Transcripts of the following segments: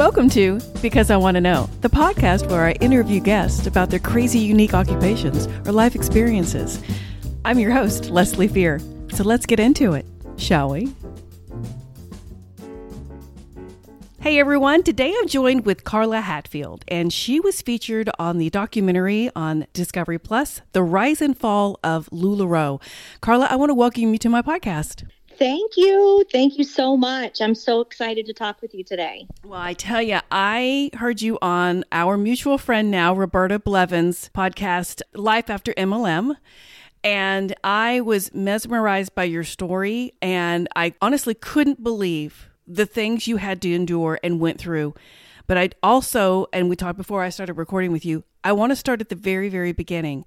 Welcome to Because I Want to Know, the podcast where I interview guests about their crazy, unique occupations or life experiences. I'm your host, Leslie Fear. So let's get into it, shall we? Hey everyone, today I'm joined with Carla Hadfield, and she was featured on the documentary on Discovery Plus, The Rise and Fall of LuLaRoe. Carla, I want to welcome you to my podcast. Thank you. Thank you so much. I'm so excited to talk with you today. Well, I tell you, I heard you on our mutual friend now, Roberta Blevins' podcast, Life After MLM. And I was mesmerized by your story. And I honestly couldn't believe the things you had to endure and went through. But I also, and we talked before I started recording with you, I want to start at the very, very beginning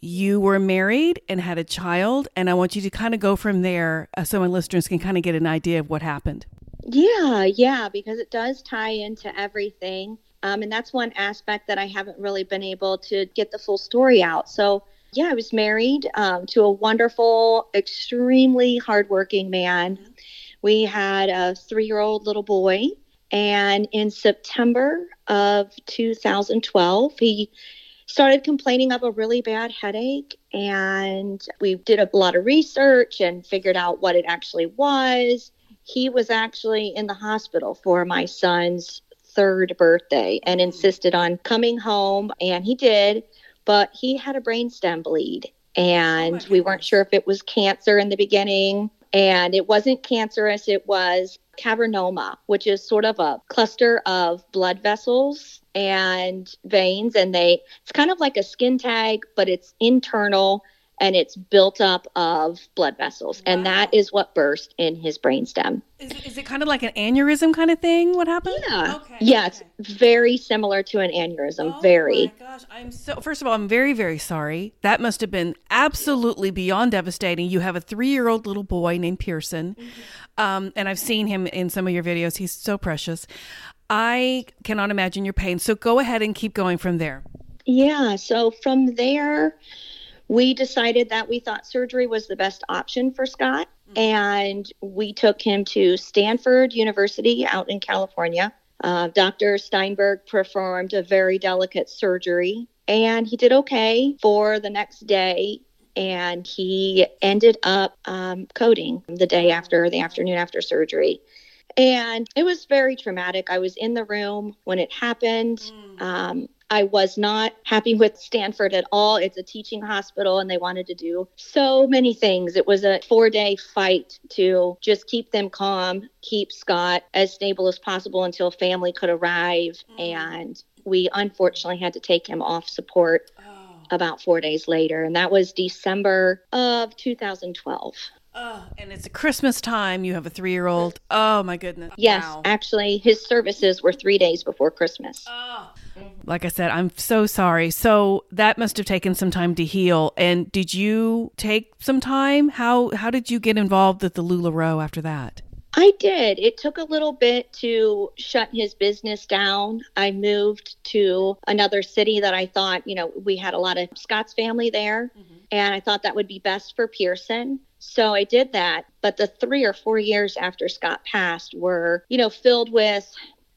you were married and had a child, and I want you to kind of go from there uh, so my listeners can kind of get an idea of what happened. Yeah, yeah, because it does tie into everything. Um, and that's one aspect that I haven't really been able to get the full story out. So, yeah, I was married um, to a wonderful, extremely hardworking man. We had a three year old little boy. And in September of 2012, he started complaining of a really bad headache. And we did a lot of research and figured out what it actually was. He was actually in the hospital for my son's third birthday and mm. insisted on coming home. And he did, but he had a brainstem bleed. Oh and oh we weren't sure if it was cancer in the beginning. And it wasn't cancerous, it was cavernoma, which is sort of a cluster of blood vessels and veins and they it's kind of like a skin tag but it's internal and it's built up of blood vessels wow. and that is what burst in his brainstem is it, is it kind of like an aneurysm kind of thing what happened yeah okay, yeah okay. it's very similar to an aneurysm oh very my gosh i'm so first of all i'm very very sorry that must have been absolutely beyond devastating you have a three-year-old little boy named pearson mm-hmm. um, and i've seen him in some of your videos he's so precious I cannot imagine your pain. So go ahead and keep going from there. Yeah. So from there, we decided that we thought surgery was the best option for Scott. Mm-hmm. And we took him to Stanford University out in California. Uh, Dr. Steinberg performed a very delicate surgery and he did okay for the next day. And he ended up um, coding the day after, the afternoon after surgery. And it was very traumatic. I was in the room when it happened. Mm. Um, I was not happy with Stanford at all. It's a teaching hospital and they wanted to do so many things. It was a four day fight to just keep them calm, keep Scott as stable as possible until family could arrive. Mm. And we unfortunately had to take him off support oh. about four days later. And that was December of 2012. Oh, and it's Christmas time. You have a three year old. Oh, my goodness. Yes, wow. actually, his services were three days before Christmas. Oh. Like I said, I'm so sorry. So that must have taken some time to heal. And did you take some time? How how did you get involved with the LuLaRoe after that? I did. It took a little bit to shut his business down. I moved to another city that I thought, you know, we had a lot of Scott's family there, mm-hmm. and I thought that would be best for Pearson. So I did that. But the three or four years after Scott passed were, you know, filled with,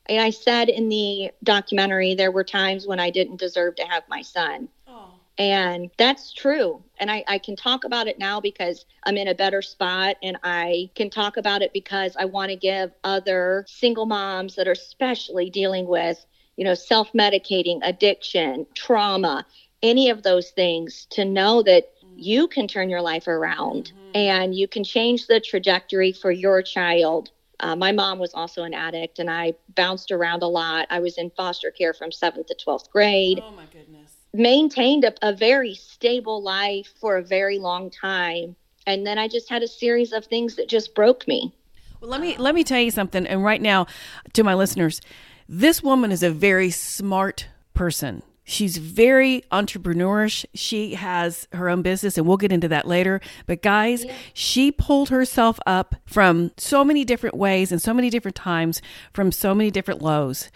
and I said in the documentary, there were times when I didn't deserve to have my son. Oh. And that's true. And I, I can talk about it now because I'm in a better spot. And I can talk about it because I want to give other single moms that are especially dealing with, you know, self medicating, addiction, trauma, any of those things to know that you can turn your life around mm-hmm. and you can change the trajectory for your child. Uh, my mom was also an addict and I bounced around a lot. I was in foster care from seventh to 12th grade. Oh, my goodness. Maintained a, a very stable life for a very long time. And then I just had a series of things that just broke me. Well, let me let me tell you something. And right now, to my listeners, this woman is a very smart person. She's very entrepreneurish. She has her own business, and we'll get into that later. But, guys, yeah. she pulled herself up from so many different ways and so many different times from so many different lows.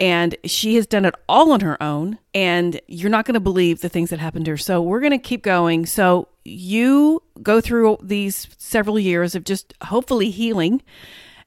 And she has done it all on her own. And you're not going to believe the things that happened to her. So, we're going to keep going. So, you go through these several years of just hopefully healing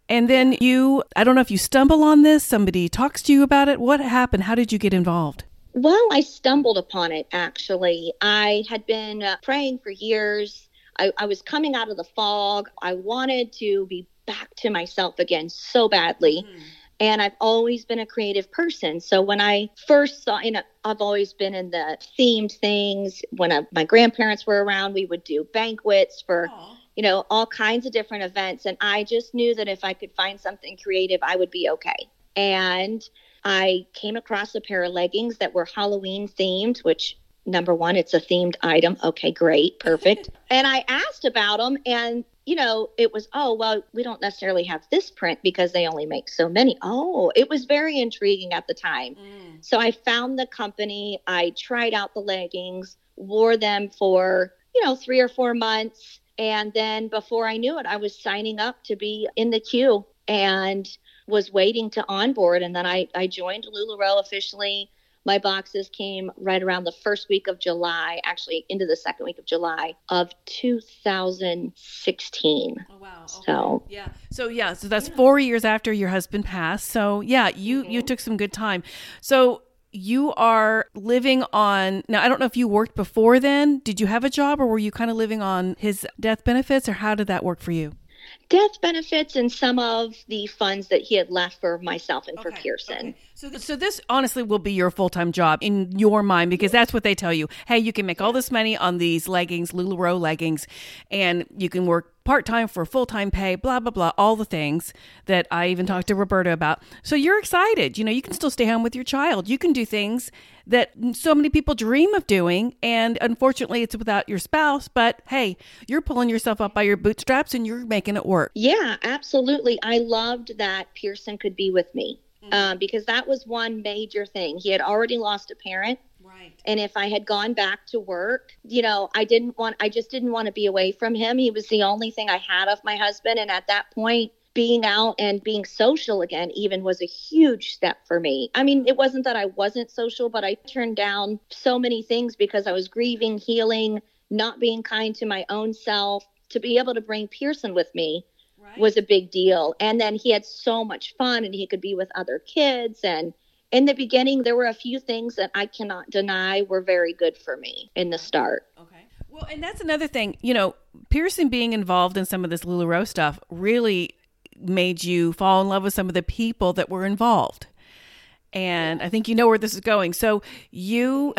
And then you, I don't know if you stumble on this, somebody talks to you about it. What happened? How did you get involved? Well, I stumbled upon it actually. I had been uh, praying for years. I, I was coming out of the fog. I wanted to be back to myself again so badly. Mm. And I've always been a creative person. So when I first saw, you know, I've always been in the themed things. When I, my grandparents were around, we would do banquets for, Aww. you know, all kinds of different events. And I just knew that if I could find something creative, I would be okay. And I came across a pair of leggings that were Halloween themed, which number one, it's a themed item. Okay, great, perfect. and I asked about them, and you know, it was, oh, well, we don't necessarily have this print because they only make so many. Oh, it was very intriguing at the time. Mm. So I found the company, I tried out the leggings, wore them for, you know, three or four months. And then before I knew it, I was signing up to be in the queue. And was waiting to onboard. And then I, I joined LuLaRoe officially. My boxes came right around the first week of July, actually into the second week of July of 2016. Oh wow! Okay. So yeah, so yeah, so that's yeah. four years after your husband passed. So yeah, you mm-hmm. you took some good time. So you are living on now i don't know if you worked before then did you have a job or were you kind of living on his death benefits or how did that work for you death benefits and some of the funds that he had left for myself and okay, for Pearson. Okay. So, th- so this honestly will be your full time job in your mind because that's what they tell you. Hey, you can make all this money on these leggings, LuLaRoe leggings, and you can work part time for full time pay, blah, blah, blah, all the things that I even talked to Roberta about. So you're excited. You know, you can still stay home with your child. You can do things that so many people dream of doing. And unfortunately, it's without your spouse. But hey, you're pulling yourself up by your bootstraps and you're making it work. Yeah, absolutely. I loved that Pearson could be with me. Mm-hmm. Uh, because that was one major thing. He had already lost a parent Right. And if I had gone back to work, you know, I didn't want, I just didn't want to be away from him. He was the only thing I had of my husband. And at that point, being out and being social again even was a huge step for me. I mean, it wasn't that I wasn't social, but I turned down so many things because I was grieving, healing, not being kind to my own self. To be able to bring Pearson with me right. was a big deal. And then he had so much fun and he could be with other kids and in the beginning, there were a few things that I cannot deny were very good for me in the start. Okay. Well, and that's another thing. You know, Pearson being involved in some of this LuLaRoe stuff really made you fall in love with some of the people that were involved. And I think you know where this is going. So you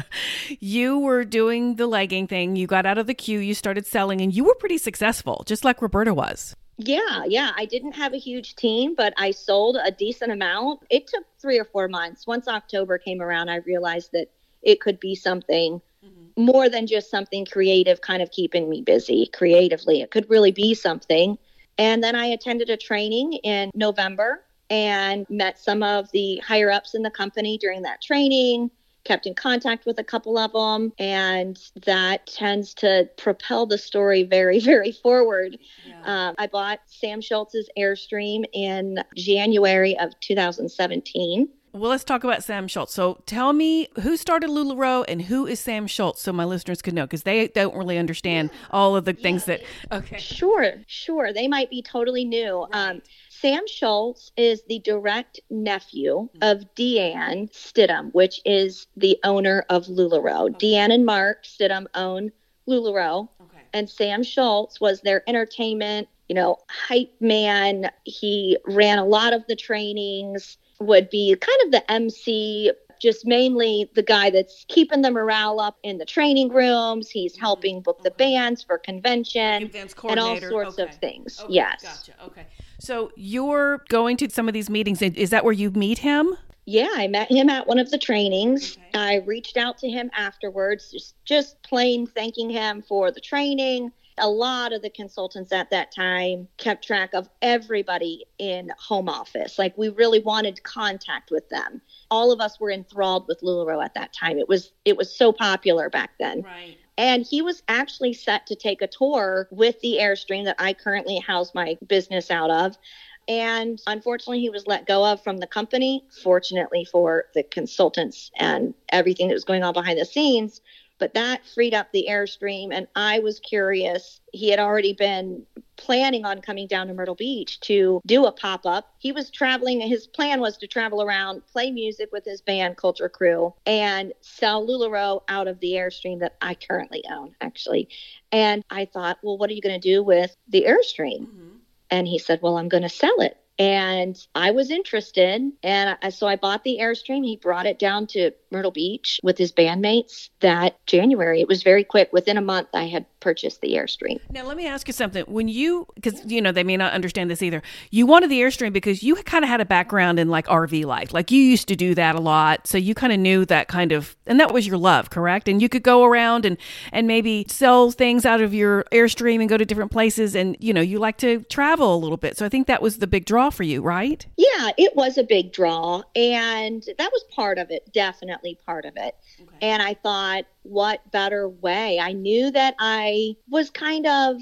you were doing the legging thing, you got out of the queue, you started selling and you were pretty successful, just like Roberta was. Yeah, yeah. I didn't have a huge team, but I sold a decent amount. It took three or four months. Once October came around, I realized that it could be something mm-hmm. more than just something creative, kind of keeping me busy creatively. It could really be something. And then I attended a training in November and met some of the higher ups in the company during that training kept in contact with a couple of them, and that tends to propel the story very, very forward. Yeah. Um, I bought Sam Schultz's Airstream in January of 2017. Well, let's talk about Sam Schultz. So tell me who started LuLaRoe and who is Sam Schultz so my listeners could know because they don't really understand all of the things yeah. that. Okay. Sure, sure. They might be totally new. Right. Um, Sam Schultz is the direct nephew of Deanne Stidham, which is the owner of LuLaRoe. Okay. Deanne and Mark Stidham own LuLaRoe, okay. and Sam Schultz was their entertainment, you know, hype man. He ran a lot of the trainings, would be kind of the MC just mainly the guy that's keeping the morale up in the training rooms. He's mm-hmm. helping book the bands for convention and all sorts okay. of things. Okay. Yes. Gotcha. Okay. So you're going to some of these meetings. Is that where you meet him? Yeah, I met him at one of the trainings. Okay. I reached out to him afterwards, just, just plain thanking him for the training. A lot of the consultants at that time kept track of everybody in home office. Like we really wanted contact with them. All of us were enthralled with LuLaRoe at that time. It was it was so popular back then. Right. And he was actually set to take a tour with the Airstream that I currently house my business out of. And unfortunately, he was let go of from the company. Fortunately for the consultants and everything that was going on behind the scenes, but that freed up the Airstream. And I was curious. He had already been planning on coming down to Myrtle Beach to do a pop up. He was traveling, his plan was to travel around, play music with his band, Culture Crew, and sell LuLaRoe out of the Airstream that I currently own, actually. And I thought, well, what are you going to do with the Airstream? Mm-hmm. And he said, well, I'm going to sell it and I was interested. And I, so I bought the Airstream. He brought it down to Myrtle Beach with his bandmates that January. It was very quick. Within a month, I had purchased the Airstream. Now, let me ask you something. When you, because, you know, they may not understand this either, you wanted the Airstream because you kind of had a background in like RV life. Like you used to do that a lot. So you kind of knew that kind of, and that was your love, correct? And you could go around and, and maybe sell things out of your Airstream and go to different places. And, you know, you like to travel a little bit. So I think that was the big draw for you, right? Yeah, it was a big draw. And that was part of it, definitely part of it. Okay. And I thought, what better way? I knew that I was kind of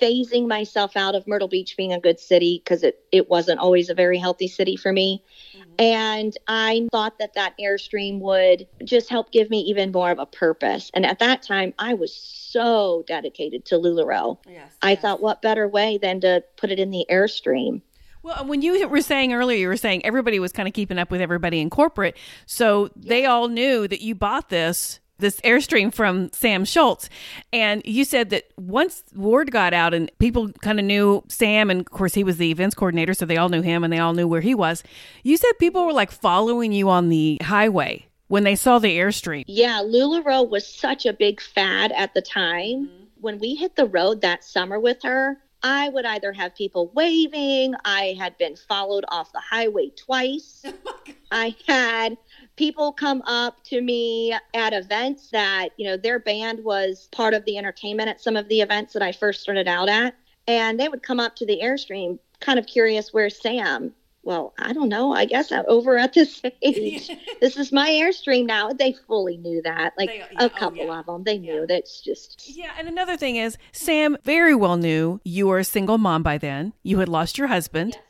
phasing myself out of Myrtle Beach being a good city because it, it wasn't always a very healthy city for me. Mm-hmm. And I thought that that Airstream would just help give me even more of a purpose. And at that time, I was so dedicated to LuLaRoe. Yes, I yes. thought, what better way than to put it in the Airstream? Well, when you were saying earlier, you were saying everybody was kind of keeping up with everybody in corporate. So they all knew that you bought this this airstream from Sam Schultz. And you said that once word got out and people kind of knew Sam, and of course he was the events coordinator, so they all knew him and they all knew where he was. You said people were like following you on the highway when they saw the airstream. Yeah, LuLaRoe was such a big fad at the time. Mm-hmm. When we hit the road that summer with her, I would either have people waving. I had been followed off the highway twice. Oh I had people come up to me at events that, you know, their band was part of the entertainment at some of the events that I first started out at. And they would come up to the Airstream kind of curious, where's Sam? Well, I don't know. I guess I'm over at this age. this is my Airstream now. They fully knew that. Like they, yeah, a oh, couple oh, yeah. of them, they knew yeah. that's just. Yeah, and another thing is, Sam very well knew you were a single mom by then. You had lost your husband. Yes.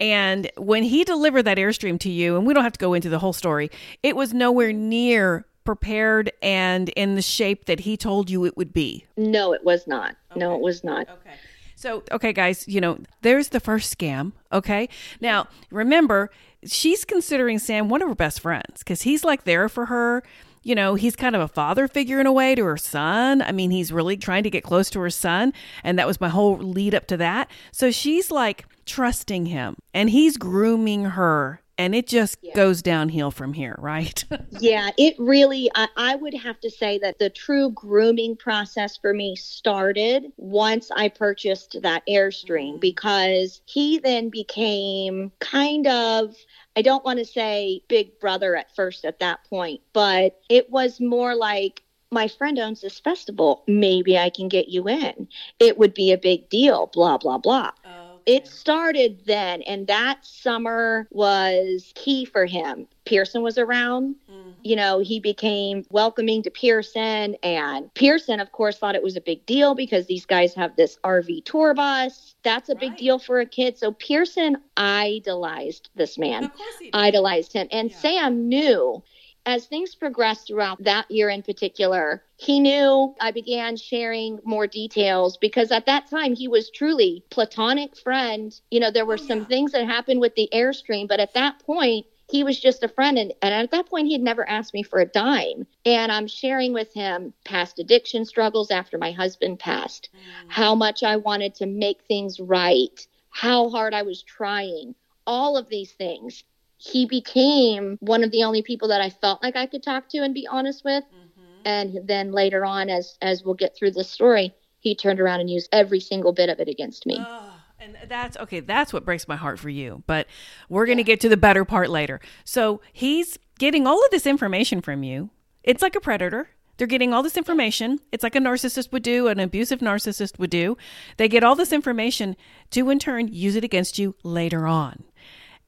And when he delivered that Airstream to you, and we don't have to go into the whole story, it was nowhere near prepared and in the shape that he told you it would be. No, it was not. Okay. No, it was not. Okay. So, okay, guys, you know, there's the first scam. Okay. Now, remember, she's considering Sam one of her best friends because he's like there for her. You know, he's kind of a father figure in a way to her son. I mean, he's really trying to get close to her son. And that was my whole lead up to that. So she's like trusting him and he's grooming her and it just yeah. goes downhill from here, right? yeah, it really, I, I, would have to say that the true grooming process for me started once I purchased that Airstream because he then became kind of. I don't want to say big brother at first at that point, but it was more like my friend owns this festival. Maybe I can get you in. It would be a big deal, blah, blah, blah. Oh it started then, and that summer was key for him. Pearson was around. Mm-hmm. You know, he became welcoming to Pearson, and Pearson, of course, thought it was a big deal because these guys have this RV tour bus. That's a right. big deal for a kid. So Pearson idolized this man, idolized him. And yeah. Sam knew as things progressed throughout that year in particular, he knew I began sharing more details because at that time he was truly platonic friend. You know, there were some things that happened with the Airstream, but at that point he was just a friend and, and at that point he had never asked me for a dime and i'm sharing with him past addiction struggles after my husband passed mm. how much i wanted to make things right how hard i was trying all of these things he became one of the only people that I felt like I could talk to and be honest with. Mm-hmm. And then later on, as as we'll get through this story, he turned around and used every single bit of it against me. Oh, and that's okay. That's what breaks my heart for you. But we're going to get to the better part later. So he's getting all of this information from you. It's like a predator. They're getting all this information. It's like a narcissist would do, an abusive narcissist would do. They get all this information to, in turn, use it against you later on.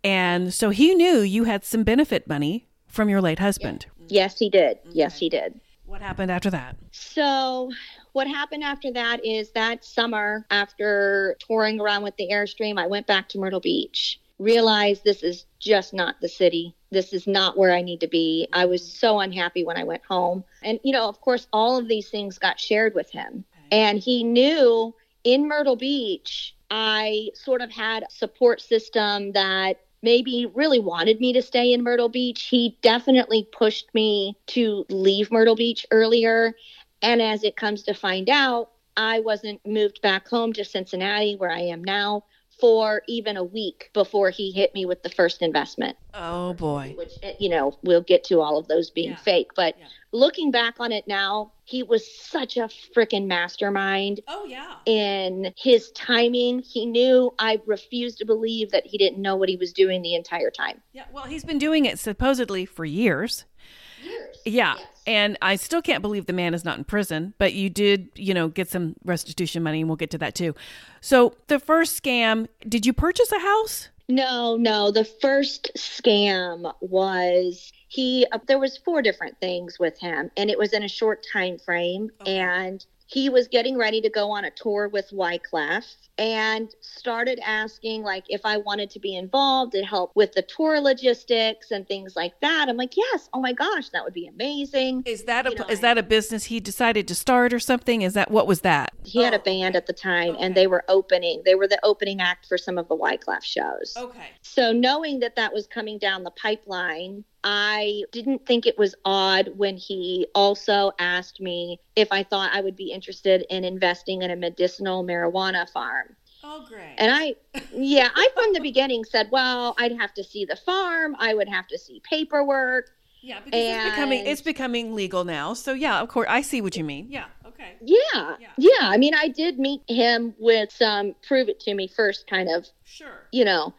And so he knew you had some benefit money from your late husband. Yes, he did. Okay. Yes, he did. What happened after that? So, what happened after that is that summer, after touring around with the Airstream, I went back to Myrtle Beach, realized this is just not the city. This is not where I need to be. I was so unhappy when I went home. And, you know, of course, all of these things got shared with him. Okay. And he knew in Myrtle Beach, I sort of had a support system that maybe really wanted me to stay in Myrtle Beach. He definitely pushed me to leave Myrtle Beach earlier. And as it comes to find out, I wasn't moved back home to Cincinnati, where I am now, for even a week before he hit me with the first investment. Oh boy. Which, eh, you know, we'll get to all of those being Yeah. fake. But Yeah. looking back on it now, he was such a freaking mastermind Oh yeah. in his timing. He knew I refused to believe that he didn't know what he was doing the entire time. Yeah. Well, he's been doing it supposedly for years. Years. Yeah. And I still can't believe the man is not in prison, but you did, you know, get some restitution money, and we'll get to that too. So, the first scam, did you purchase a house? No, no. The first scam was he. Uh, there was four different things with him, and it was in a short time frame. Okay. And he was getting ready to go on a tour with Wyclef and started asking like if I wanted to be involved and help with the tour logistics and things like that. I'm like, yes. Oh my gosh, that would be amazing. Is that a know, is that a business he decided to start or something? Is that what was that? He had Oh, a band at the time, Okay. and they were opening. They were the opening act for some of the Wyclef shows. Okay. So, knowing that that was coming down the pipeline, I didn't think it was odd when he also asked me if I thought I would be interested in investing in a medicinal marijuana farm. Oh, great. And I, yeah, I from the beginning said, well, I'd have to see the farm, I would have to see paperwork. yeah, because it's becoming it's becoming legal now. So yeah, of course, I see what you mean. Yeah. Okay. Yeah, Yeah. yeah. I mean, I did meet him with some prove it to me first kind of Sure. you know.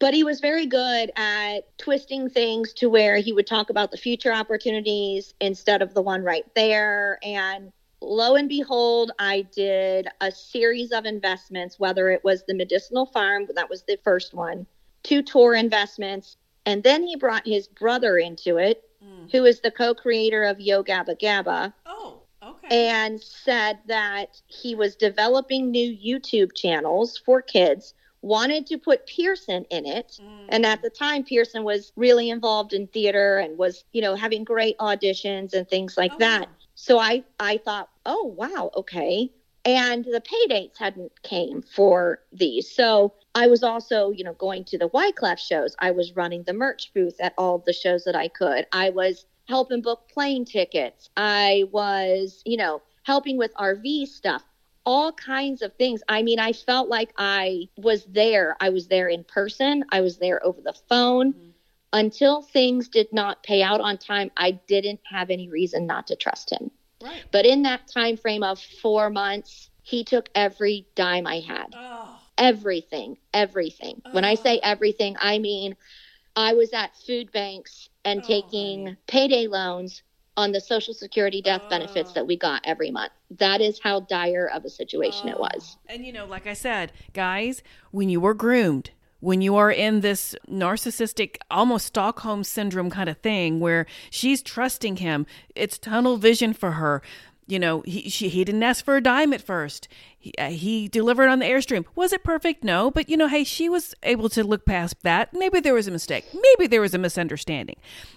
But he was very good at twisting things to where he would talk about the future opportunities instead of the one right there. And lo and behold, I did a series of investments, whether it was the medicinal farm, that was the first one, two tour investments. And then he brought his brother into it, Mm. who is the co creator of Yo Gabba Gabba Oh. Okay. and said that he was developing new YouTube channels for kids, wanted to put Pearson in it. Mm. And at the time, Pearson was really involved in theater and was, you know, having great auditions and things like Oh, that. So I, I thought, oh wow, okay. And the pay dates hadn't came for these. So I was also, you know, going to the Wyclef shows. I was running the merch booth at all the shows that I could. I was helping book plane tickets. I was, you know, helping with RV stuff, all kinds of things. I mean, I felt like I was there. I was there in person. I was there over the phone. Mhm. Until things did not pay out on time, I didn't have any reason not to trust him. Right. But in that time frame of 4 months, he took every dime I had Oh. everything, everything. When I say Oh. everything, I mean I was at food banks and Oh, taking payday loans on the Social Security death benefits Oh. that we oh. got every month. That is how dire of a situation it Oh. was. And you know, like I said, guys, when you were groomed, when you are in this narcissistic, almost Stockholm syndrome kind of thing where she's trusting him, it's tunnel vision for her. You know, he she, he didn't ask for a dime at first. He, uh, he delivered on the airstream. Was it perfect? No, but you know, hey, she was able to look past that. Maybe there was a mistake. Maybe there was a misunderstanding,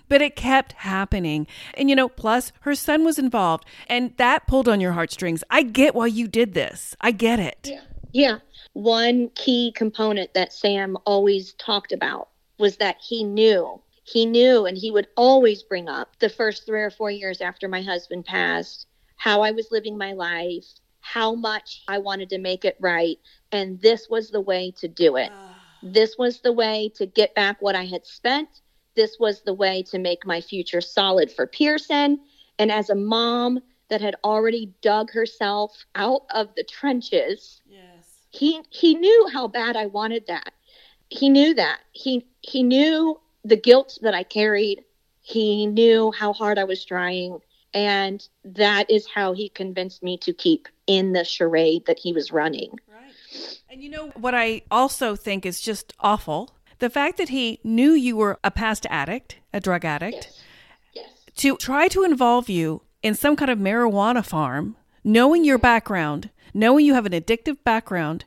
but it kept happening. And you know, plus her son was involved, and that pulled on your heartstrings. I get why you did this. I get it. Yeah. One key component that Sam always talked about was that he knew. He knew, and he would always bring up the first three or four years after my husband passed how I was living my life, how much I wanted to make it right. And this was the way to do it. Ah. This was the way to get back what I had spent. This was the way to make my future solid for Pearson. And as a mom that had already dug herself out of the trenches, Yes. he he knew how bad I wanted that. He knew that. He he knew the guilt that I carried. He knew how hard I was trying. And that is how he convinced me to keep in the charade that he was running. Right. And you know what I also think is just awful? The fact that he knew you were a past addict, a drug addict, Yes. to try to involve you in some kind of marijuana farm, knowing your background, knowing you have an addictive background,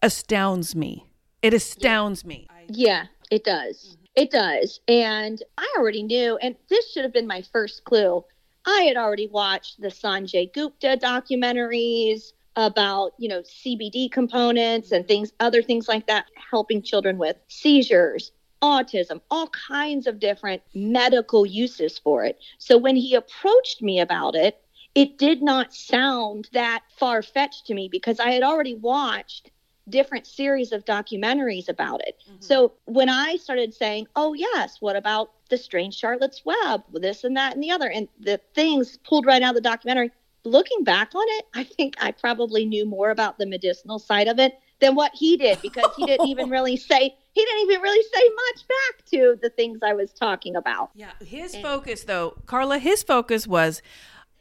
astounds me. It astounds me. Yeah, it does. Mm-hmm. It does. And I already knew, and this should have been my first clue. I had already watched the Sanjay Gupta documentaries. about, you know, CBD components and things, other things like that, helping children with seizures, autism, all kinds of different medical uses for it. So when he approached me about it, it did not sound that far fetched to me because I had already watched different series of documentaries about it. Mm-hmm. So when I started saying, oh, yes, what about the strange Charlotte's Web, this and that and the other, and the things pulled right out of the documentary, looking back on it, I think I probably knew more about the medicinal side of it than what he did because he didn't even really say he didn't even really say much back to the things I was talking about. Yeah, his and, focus though, Carla, his focus was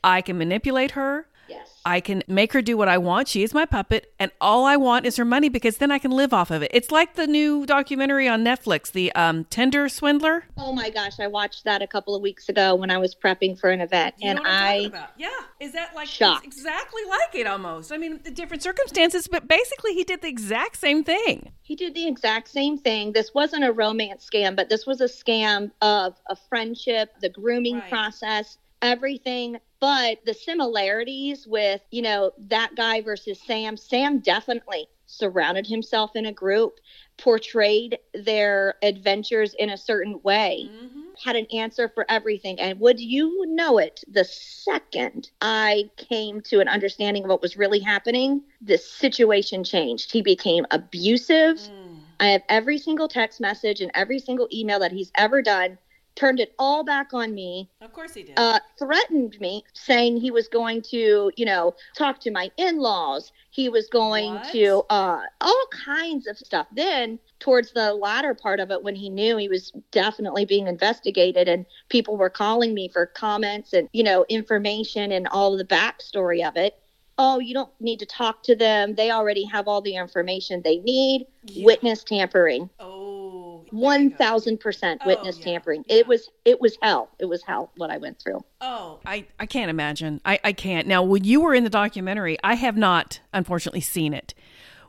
I can manipulate her. Yes. I can make her do what I want. She is my puppet, and all I want is her money because then I can live off of it. It's like the new documentary on Netflix, the um, Tinder Swindler. Oh my gosh, I watched that a couple of weeks ago when I was prepping for an event, you and I yeah, is that like shocked. exactly like it almost? I mean, the different circumstances, but basically he did the exact same thing. He did the exact same thing. This wasn't a romance scam, but this was a scam of a friendship, the grooming right. process, everything but the similarities with you know that guy versus sam sam definitely surrounded himself in a group portrayed their adventures in a certain way mm-hmm. had an answer for everything and would you know it the second i came to an understanding of what was really happening the situation changed he became abusive mm. i have every single text message and every single email that he's ever done turned it all back on me. Of course he did. Uh, threatened me, saying he was going to, you know, talk to my in laws. He was going what? to uh, all kinds of stuff. Then, towards the latter part of it, when he knew he was definitely being investigated and people were calling me for comments and, you know, information and all the backstory of it. Oh, you don't need to talk to them. They already have all the information they need. Yeah. Witness tampering. Oh one thousand percent oh, witness yeah, tampering. Yeah. It was it was hell. It was hell what I went through. Oh, I I can't imagine. I I can't. Now, when you were in the documentary, I have not unfortunately seen it.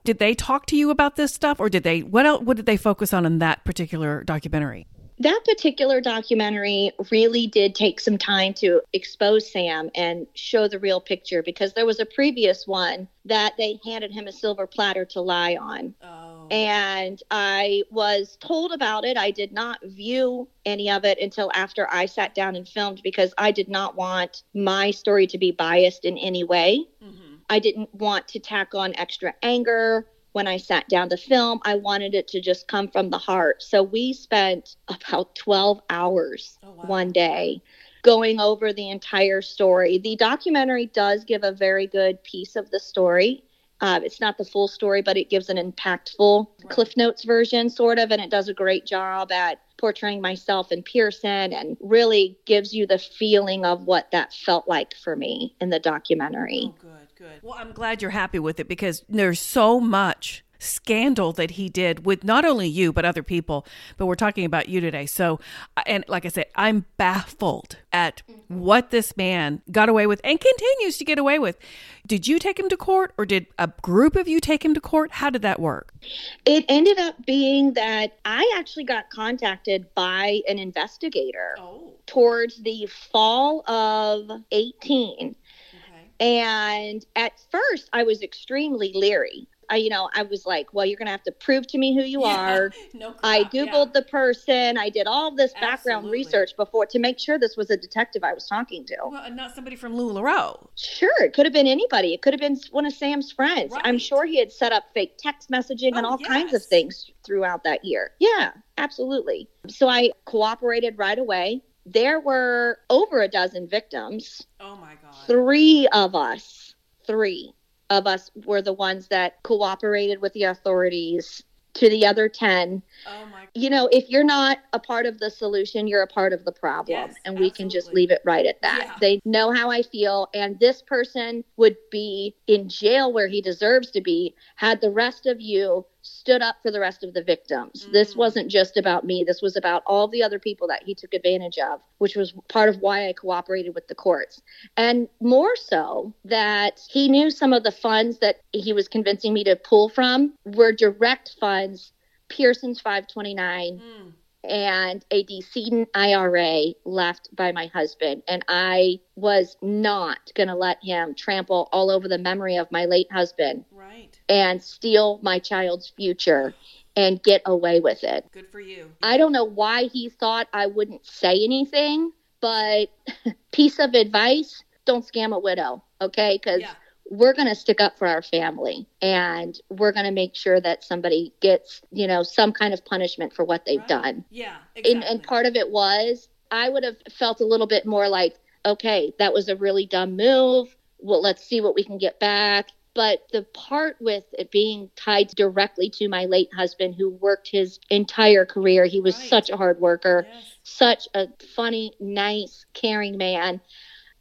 Did they talk to you about this stuff, or did they? What else? What did they focus on in that particular documentary? That particular documentary really did take some time to expose Sam and show the real picture because there was a previous one that they handed him a silver platter to lie on. Oh. And I was told about it. I did not view any of it until after I sat down and filmed because I did not want my story to be biased in any way. Mm-hmm. I didn't want to tack on extra anger when I sat down to film, I wanted it to just come from the heart. So we spent about 12 hours oh, wow. one day going over the entire story. The documentary does give a very good piece of the story. Uh, it's not the full story, but it gives an impactful right. Cliff Notes version, sort of, and it does a great job at portraying myself and Pearson and really gives you the feeling of what that felt like for me in the documentary. Oh, good. Good. Well, I'm glad you're happy with it because there's so much scandal that he did with not only you but other people. But we're talking about you today. So and like i said i'm baffled at what this man got away with and continues to get away with. Did you take him to court or did a group of you take him to court? How did that work? It ended up being that i actually got contacted by an investigator oh. towards the fall of 18 and at first, I was extremely leery. I, you know, I was like, well, you're going to have to prove to me who you yeah, are. No crap, I Googled yeah. the person. I did all this background Absolutely. research before to make sure this was a detective I was talking to. Well, not somebody from LuLaRoe. Sure. It could have been anybody. It could have been one of Sam's friends. Right. I'm sure he had set up fake text messaging oh, and all yes. kinds of things throughout that year. Yeah, absolutely. So I cooperated right away there were over a dozen victims. Oh my God. Three of us, three of us were the ones that cooperated with the authorities. To the other 10. Oh my. You know, if you're not a part of the solution, you're a part of the problem. Yes, and we absolutely. can just leave it right at that. Yeah. They know how I feel. And this person would be in jail where he deserves to be had the rest of you stood up for the rest of the victims. Mm-hmm. This wasn't just about me. This was about all the other people that he took advantage of, which was part of why I cooperated with the courts. And more so that he knew some of the funds that he was convincing me to pull from were direct funds, Pearson's 529. Mm and a decedent IRA left by my husband. And I was not going to let him trample all over the memory of my late husband Right. and steal my child's future and get away with it. Good for you. I don't know why he thought I wouldn't say anything, but piece of advice don't scam a widow, okay? Because Yeah. We're going to stick up for our family and we're going to make sure that somebody gets, you know, some kind of punishment for what they've Right. done. Yeah. Exactly. And, and part of it was I would have felt a little bit more like, okay, that was a really dumb move. Well, let's see what we can get back. But the part with it being tied directly to my late husband, who worked his entire career, he was Right. such a hard worker, Yes. such a funny, nice, caring man.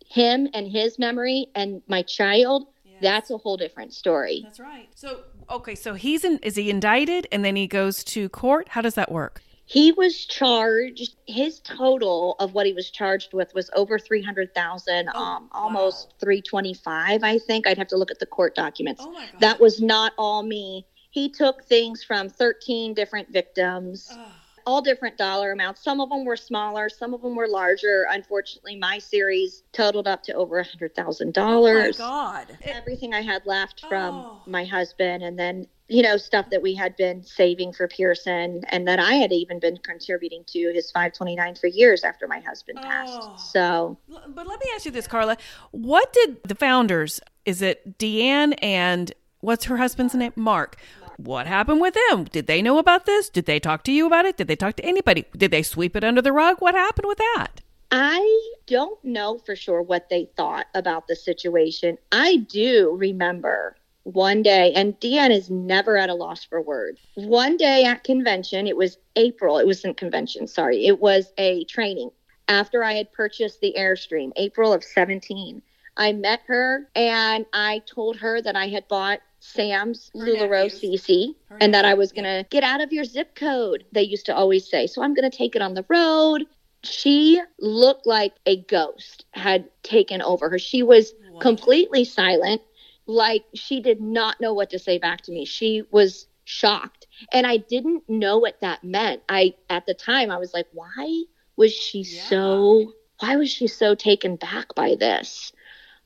Him and his memory and my child, Yes. that's a whole different story. That's right. So okay, so he's in is he indicted and then he goes to court? How does that work? He was charged. His total of what he was charged with was over three hundred thousand, Oh, um, wow. almost three twenty five. I think I'd have to look at the court documents. Oh my god. That was not all me. He took things from thirteen different victims, Ugh. All different dollar amounts. Some of them were smaller, some of them were larger. Unfortunately, my series totaled up to over a hundred thousand Oh my dollars. god. Everything I had left from Oh. my husband, and then you know stuff that we had been saving for Pearson, and that I had even been contributing to his 529 for years after my husband passed. Oh. So But let me ask you this, Carla. What did the founders, is it Deanne and what's her husband's name? Mark. What happened with them? Did they know about this? Did they talk to you about it? Did they talk to anybody? Did they sweep it under the rug? What happened with that? I don't know for sure what they thought about the situation. I do remember one day, and Deanne is never at a loss for words. One day at convention, it was April, it wasn't convention, sorry, it was a training after I had purchased the Airstream, April of 17. I met her and I told her that I had bought Sam's LuLaRoe. CC and that I was going to get out of your zip code, they used to always say. So I'm going to take it on the road she looked like a ghost had taken over her. She was completely silent, like she did not know what to say back to me. She was shocked. And I didn't know what that meant. I at the time I was like, why was she Yeah. so why was she so taken back by this?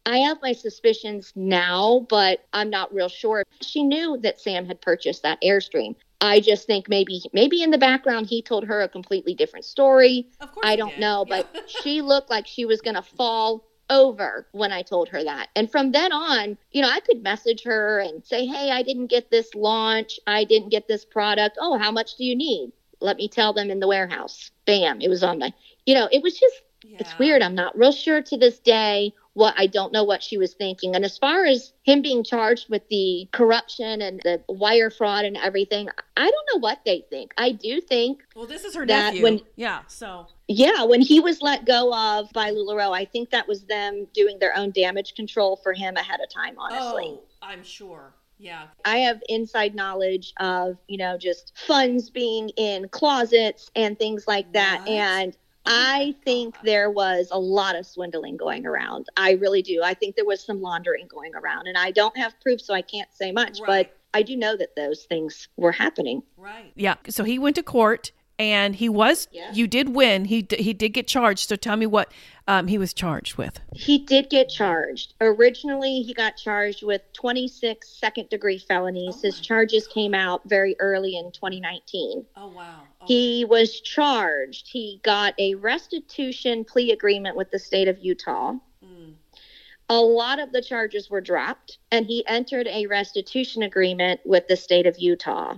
I have my suspicions now, but I'm not real sure. She knew that Sam had purchased that Airstream. I just think maybe maybe in the background he told her a completely different story. Of course I don't know, Yeah. but she looked like she was going to fall over when I told her that. And from then on, you know, I could message her and say, "Hey, I didn't get this launch. I didn't get this product. Oh, how much do you need?" Let me tell them in the warehouse. Bam, it was on my. You know, it was just it's weird. I'm not real sure to this day what I don't know what she was thinking. And as far as him being charged with the corruption and the wire fraud and everything, I don't know what they think. I do think Well, this is her that nephew. when- yeah. So yeah, when he was let go of by LuLaRoe, I think that was them doing their own damage control for him ahead of time, honestly. Oh, I'm sure. Yeah. I have inside knowledge of, you know, just funds being in closets and things like that. What? And I think there was a lot of swindling going around. I really do. I think there was some laundering going around. And I don't have proof, so I can't say much, Right. but I do know that those things were happening. Right. Yeah. So he went to court and he was Yeah. you did win. He d- he did get charged. So tell me what um, he was charged with. He did get charged. Originally, he got charged with 26 second degree felonies. Oh His my charges came out very early in 2019. Oh wow. He was charged. He got a restitution plea agreement with the state of Utah. Mm. A lot of the charges were dropped, and he entered a restitution agreement with the state of Utah.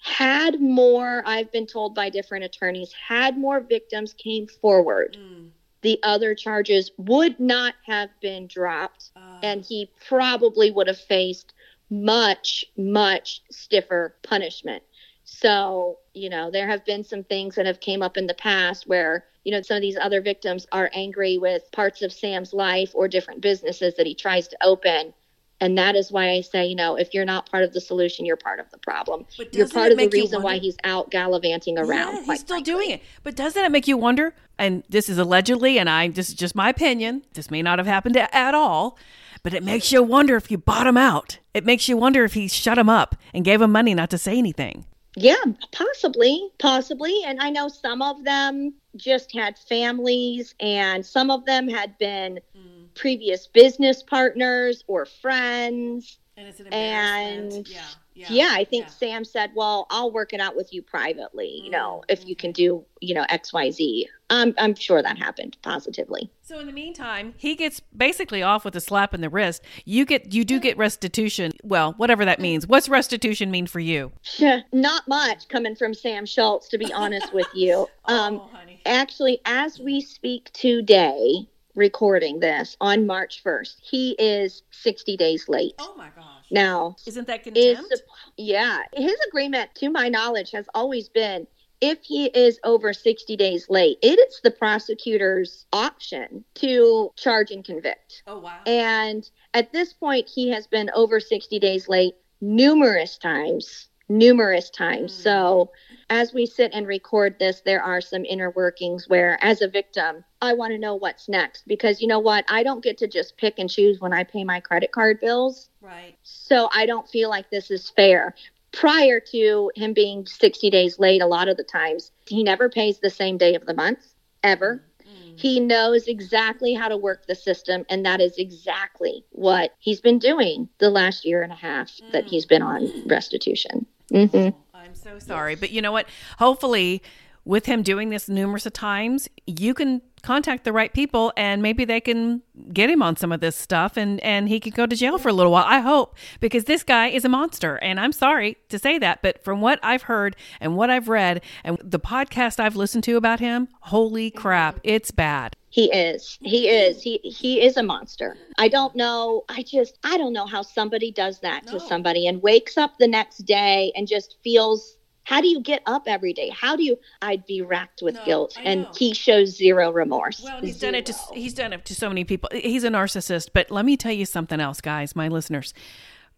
Had more, I've been told by different attorneys, had more victims came forward, Mm. the other charges would not have been dropped, Uh, and he probably would have faced much, much stiffer punishment. So, you know, there have been some things that have came up in the past where, you know, some of these other victims are angry with parts of Sam's life or different businesses that he tries to open. And that is why I say, you know, if you're not part of the solution, you're part of the problem. But You're part of the reason why he's out gallivanting around. Yeah, he's still frankly. doing it. But doesn't it make you wonder? And this is allegedly, and I this is just my opinion. This may not have happened at all, but it makes you wonder if you bought him out. It makes you wonder if he shut him up and gave him money not to say anything. Yeah, possibly, possibly. And I know some of them just had families, and some of them had been mm. Previous business partners or friends. And it's an and yeah. Yeah, yeah I think yeah. Sam said, "Well, I'll work it out with you privately. You know, mm-hmm. if you can do, you know, X, Y, Z." I'm I'm sure that happened positively. So in the meantime, he gets basically off with a slap in the wrist. You get you do get restitution. Well, whatever that means. What's restitution mean for you? Not much coming from Sam Schultz, to be honest with you. oh, um, honey. Actually, as we speak today, recording this on March 1st, he is 60 days late. Oh my gosh. Now, isn't that contempt? Is, yeah, his agreement, to my knowledge, has always been if he is over 60 days late, it is the prosecutor's option to charge and convict. Oh, wow. And at this point, he has been over 60 days late numerous times, numerous times. Mm. So as we sit and record this, there are some inner workings where, as a victim, I want to know what's next because you know what? I don't get to just pick and choose when I pay my credit card bills. Right. So I don't feel like this is fair. Prior to him being 60 days late, a lot of the times, he never pays the same day of the month, ever. Mm. He knows exactly how to work the system, and that is exactly what he's been doing the last year and a half mm. that he's been on restitution. Mm-hmm. I'm so sorry. But you know what? Hopefully, with him doing this numerous times, you can contact the right people and maybe they can get him on some of this stuff and and he could go to jail for a little while. I hope because this guy is a monster and I'm sorry to say that, but from what I've heard and what I've read and the podcast I've listened to about him, holy crap, it's bad. He is. He is. He he is a monster. I don't know. I just I don't know how somebody does that no. to somebody and wakes up the next day and just feels how do you get up every day? How do you? I'd be racked with no, guilt, and he shows zero remorse. Well, he's zero. done it to he's done it to so many people. He's a narcissist. But let me tell you something else, guys, my listeners.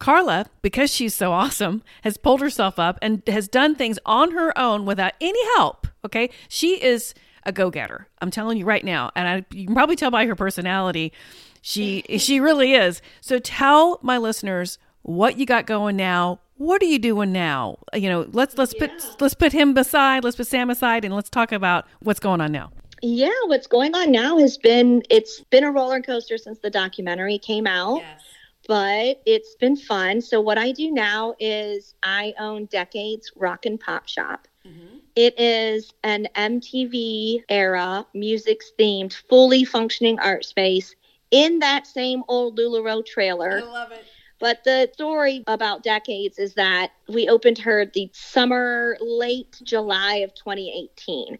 Carla, because she's so awesome, has pulled herself up and has done things on her own without any help. Okay, she is a go-getter. I'm telling you right now, and I, you can probably tell by her personality, she she really is. So tell my listeners what you got going now, what are you doing now? You know, let's let's yeah. put let's put him aside, let's put Sam aside, and let's talk about what's going on now. Yeah, what's going on now has been it's been a roller coaster since the documentary came out. Yes. But it's been fun. So what I do now is I own Decades Rock and Pop Shop. Mm-hmm. It is an MTV era music themed, fully functioning art space in that same old LuLaRoe trailer. I love it but the story about decades is that we opened her the summer, late July of 2018.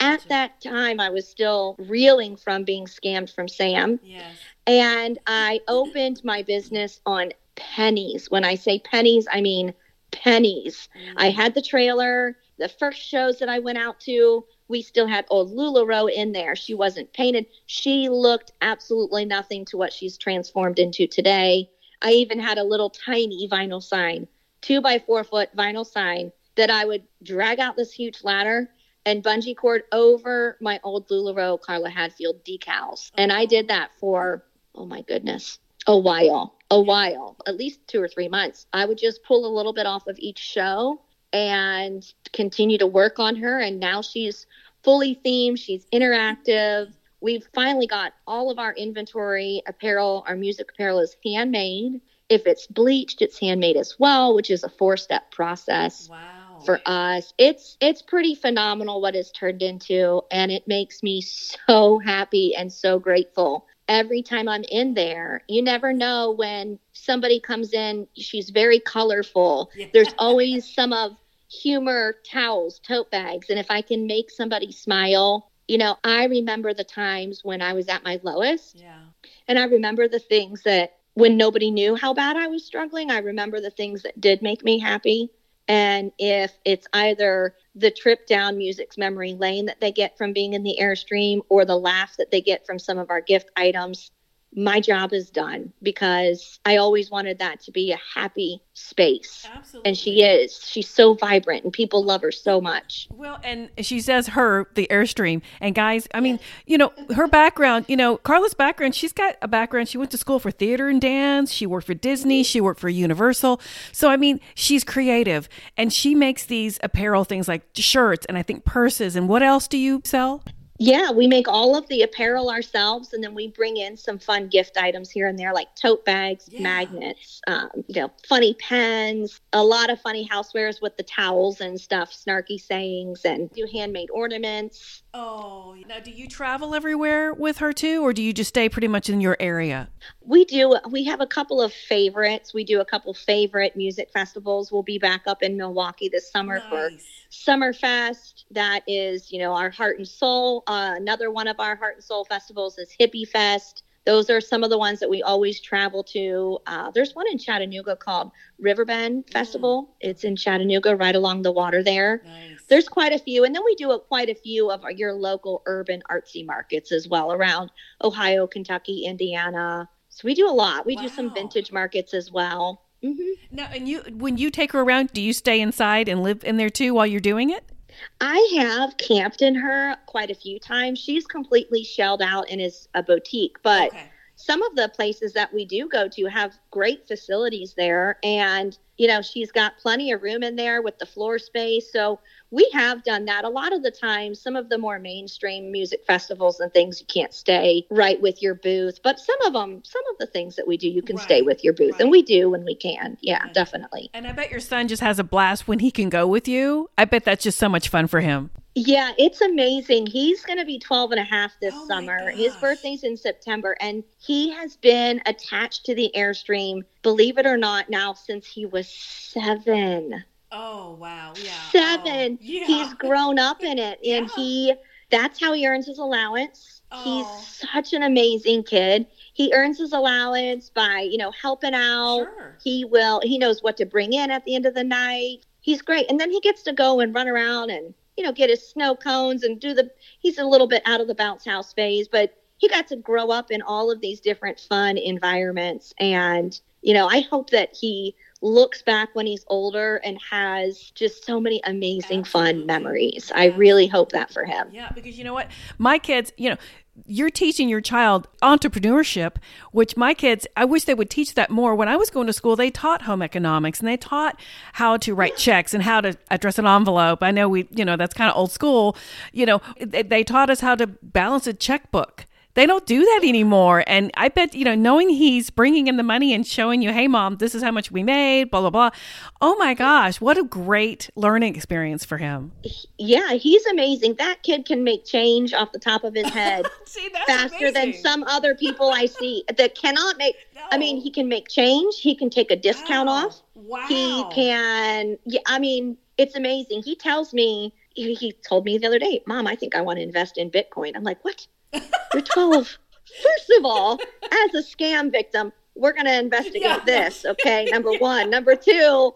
At that time, I was still reeling from being scammed from Sam. Yes. And I opened my business on pennies. When I say pennies, I mean pennies. Mm-hmm. I had the trailer. The first shows that I went out to, we still had old LuLaRoe in there. She wasn't painted. She looked absolutely nothing to what she's transformed into today. I even had a little tiny vinyl sign, two by four foot vinyl sign that I would drag out this huge ladder and bungee cord over my old LuLaRoe Carla Hadfield decals. And I did that for, oh my goodness, a while, a while, at least two or three months. I would just pull a little bit off of each show and continue to work on her. And now she's fully themed, she's interactive. We've finally got all of our inventory apparel, our music apparel is handmade. If it's bleached, it's handmade as well, which is a four-step process. Wow. For us, it's it's pretty phenomenal what it's turned into and it makes me so happy and so grateful every time I'm in there. You never know when somebody comes in, she's very colorful. Yeah. There's always some of humor towels, tote bags. And if I can make somebody smile, you know, I remember the times when I was at my lowest. Yeah. And I remember the things that when nobody knew how bad I was struggling, I remember the things that did make me happy. And if it's either the trip down music's memory lane that they get from being in the Airstream or the laugh that they get from some of our gift items, my job is done because I always wanted that to be a happy space. Absolutely. And she is. She's so vibrant and people love her so much. Well, and she says her, the Airstream. And guys, I mean, you know, her background, you know, Carla's background, she's got a background. She went to school for theater and dance. She worked for Disney. She worked for Universal. So, I mean, she's creative and she makes these apparel things like shirts and I think purses. And what else do you sell? Yeah, we make all of the apparel ourselves, and then we bring in some fun gift items here and there, like tote bags, Yeah. magnets, um, you know, funny pens, a lot of funny housewares with the towels and stuff, snarky sayings, and do handmade ornaments. Oh, now do you travel everywhere with her too, or do you just stay pretty much in your area? We do. We have a couple of favorites. We do a couple favorite music festivals. We'll be back up in Milwaukee this summer for Summerfest. That is, you know, our heart and soul. Uh, another one of our heart and soul festivals is Hippie Fest. Those are some of the ones that we always travel to. Uh, there's one in Chattanooga called Riverbend Festival. It's in Chattanooga, right along the water there. Nice. There's quite a few, and then we do a, quite a few of our, your local urban artsy markets as well around Ohio, Kentucky, Indiana. So we do a lot. We do some vintage markets as well. Mm-hmm. Now, and you, when you take her around, do you stay inside and live in there too while you're doing it? I have camped in her quite a few times. She's completely shelled out and is a boutique, but some of the places that we do go to have great facilities there and you know she's got plenty of room in there with the floor space so we have done that a lot of the time some of the more mainstream music festivals and things you can't stay right with your booth but some of them some of the things that we do you can stay with your booth right. and we do when we can yeah Right. definitely And I bet your son just has a blast when he can go with you. I bet that's just so much fun for him. Yeah, it's amazing. He's going to be 12 and a half this Oh summer. His birthday's in September, and he has been attached to the Airstream, believe it or not, now since he was seven. Oh wow, yeah. Oh, seven. He's grown up in it, and Yeah. he that's how he earns his allowance. Oh. He's such an amazing kid. He earns his allowance by, you know, helping out. Sure. He will, he knows what to bring in at the end of the night. He's great. And then he gets to go and run around and, you know, get his snow cones and do the, he's a little bit out of the bounce house phase, but he got to grow up in all of these different fun environments. And, you know, I hope that he looks back when he's older and has just so many amazing Absolutely. fun memories. I really hope that for him. Yeah, because you know what? My kids, you know, you're teaching your child entrepreneurship, which my kids, I wish they would teach that more. When I was going to school, they taught home economics and they taught how to write checks and how to address an envelope. I know we, you know, that's kind of old school. You know, they, they taught us how to balance a checkbook. They don't do that anymore. And I bet, you know, knowing he's bringing in the money and showing you, hey, mom, this is how much we made, blah, blah, blah. Oh my gosh, what a great learning experience for him. Yeah, he's amazing. That kid can make change off the top of his head. See, faster than some other people I see that cannot make. I mean, he can make change. He can take a discount oh, Wow. off. Wow. He can. Yeah, I mean, it's amazing. He tells me. He, he told me the other day, "Mom, I think I want to invest in Bitcoin." I'm like, "What? You're 12." First of all, as a scam victim, we're going to investigate Yeah. this. Okay, number one. Number two,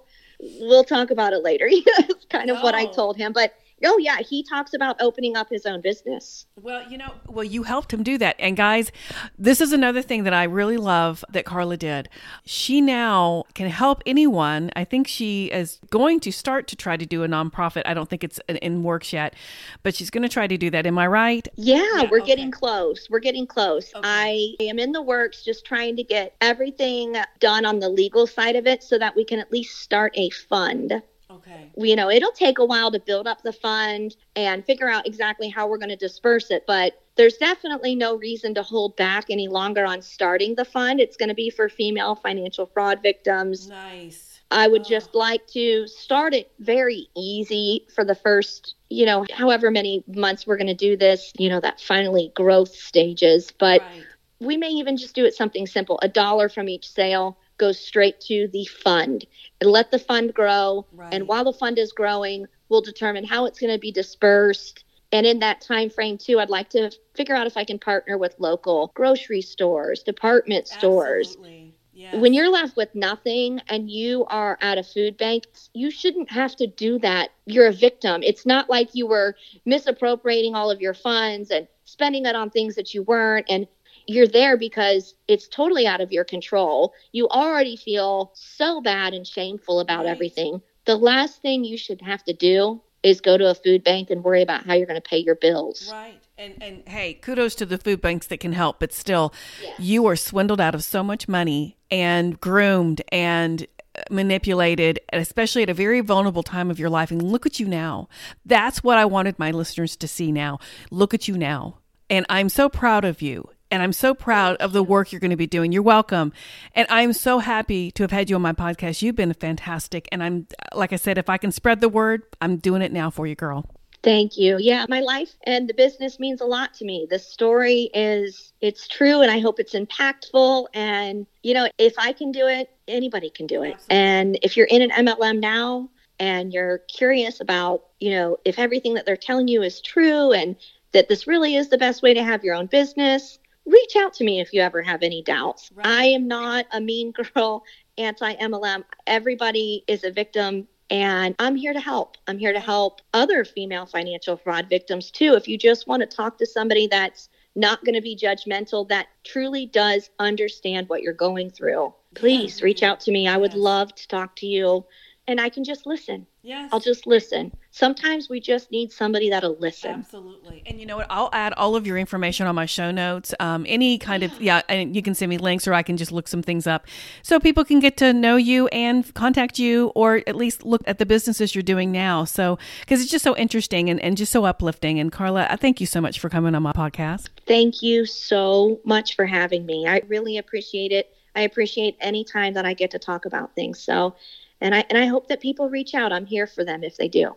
we'll talk about it later. It's kind of what I told him, but. Oh yeah, he talks about opening up his own business. Well, you know, well, you helped him do that. And guys, this is another thing that I really love that Carla did. She now can help anyone. I think she is going to start to try to do a nonprofit. I don't think it's in- works yet, but she's going to try to do that. Am I right? Yeah, Yeah, we're okay. getting close. We're getting close. Okay. I am in the works just trying to get everything done on the legal side of it so that we can at least start a fund. Okay. You know, it'll take a while to build up the fund and figure out exactly how we're going to disperse it, but there's definitely no reason to hold back any longer on starting the fund. It's going to be for female financial fraud victims. Nice. I would Oh. just like to start it very easy for the first, you know, however many months we're going to do this, you know, that finally growth stages. But right. we may even just do it something simple. A dollar from each sale goes straight to the fund and let the fund grow. Right. And while the fund is growing, we'll determine how it's going to be dispersed. And in that time frame too, I'd like to figure out if I can partner with local grocery stores, department stores, Absolutely. Yes. when you're left with nothing and you are at a food bank, you shouldn't have to do that. You're a victim. It's not like you were misappropriating all of your funds and spending it on things that you weren't. And you're there because it's totally out of your control. You already feel so bad and shameful about everything. The last thing you should have to do is go to a food bank and worry about how you're going to pay your bills. Right. And and hey, kudos to the food banks that can help, but still you are swindled out of so much money and groomed and manipulated, especially at a very vulnerable time of your life. And look at you now. That's what I wanted my listeners to see now. Look at you now. And I'm so proud of you. And I'm so proud of the work you're going to be doing. You're welcome. And I'm so happy to have had you on my podcast. You've been fantastic. And I'm, like I said, if I can spread the word, I'm doing it now for you, girl. Thank you. Yeah, my life and the business means a lot to me. The story is it's true and I hope it's impactful and you know, if I can do it, anybody can do it. And if you're in an MLM now and you're curious about, you know, if everything that they're telling you is true and that this really is the best way to have your own business, reach out to me if you ever have any doubts. Right. I am not a mean girl, anti MLM. Everybody is a victim and I'm here to help. I'm here to help other female financial fraud victims too. If you just want to talk to somebody that's not going to be judgmental, that truly does understand what you're going through, please reach out to me. I would love to talk to you and I can just listen. Yes. I'll just listen. Sometimes we just need somebody that'll listen. Absolutely. And you know what? I'll add all of your information on my show notes. Um, any kind of, yeah, and you can send me links or I can just look some things up so people can get to know you and contact you or at least look at the businesses you're doing now. So, because it's just so interesting and, and just so uplifting. And Carla, I thank you so much for coming on my podcast. Thank you so much for having me. I really appreciate it. I appreciate any time that I get to talk about things. So, and I and I hope that people reach out. I'm here for them if they do.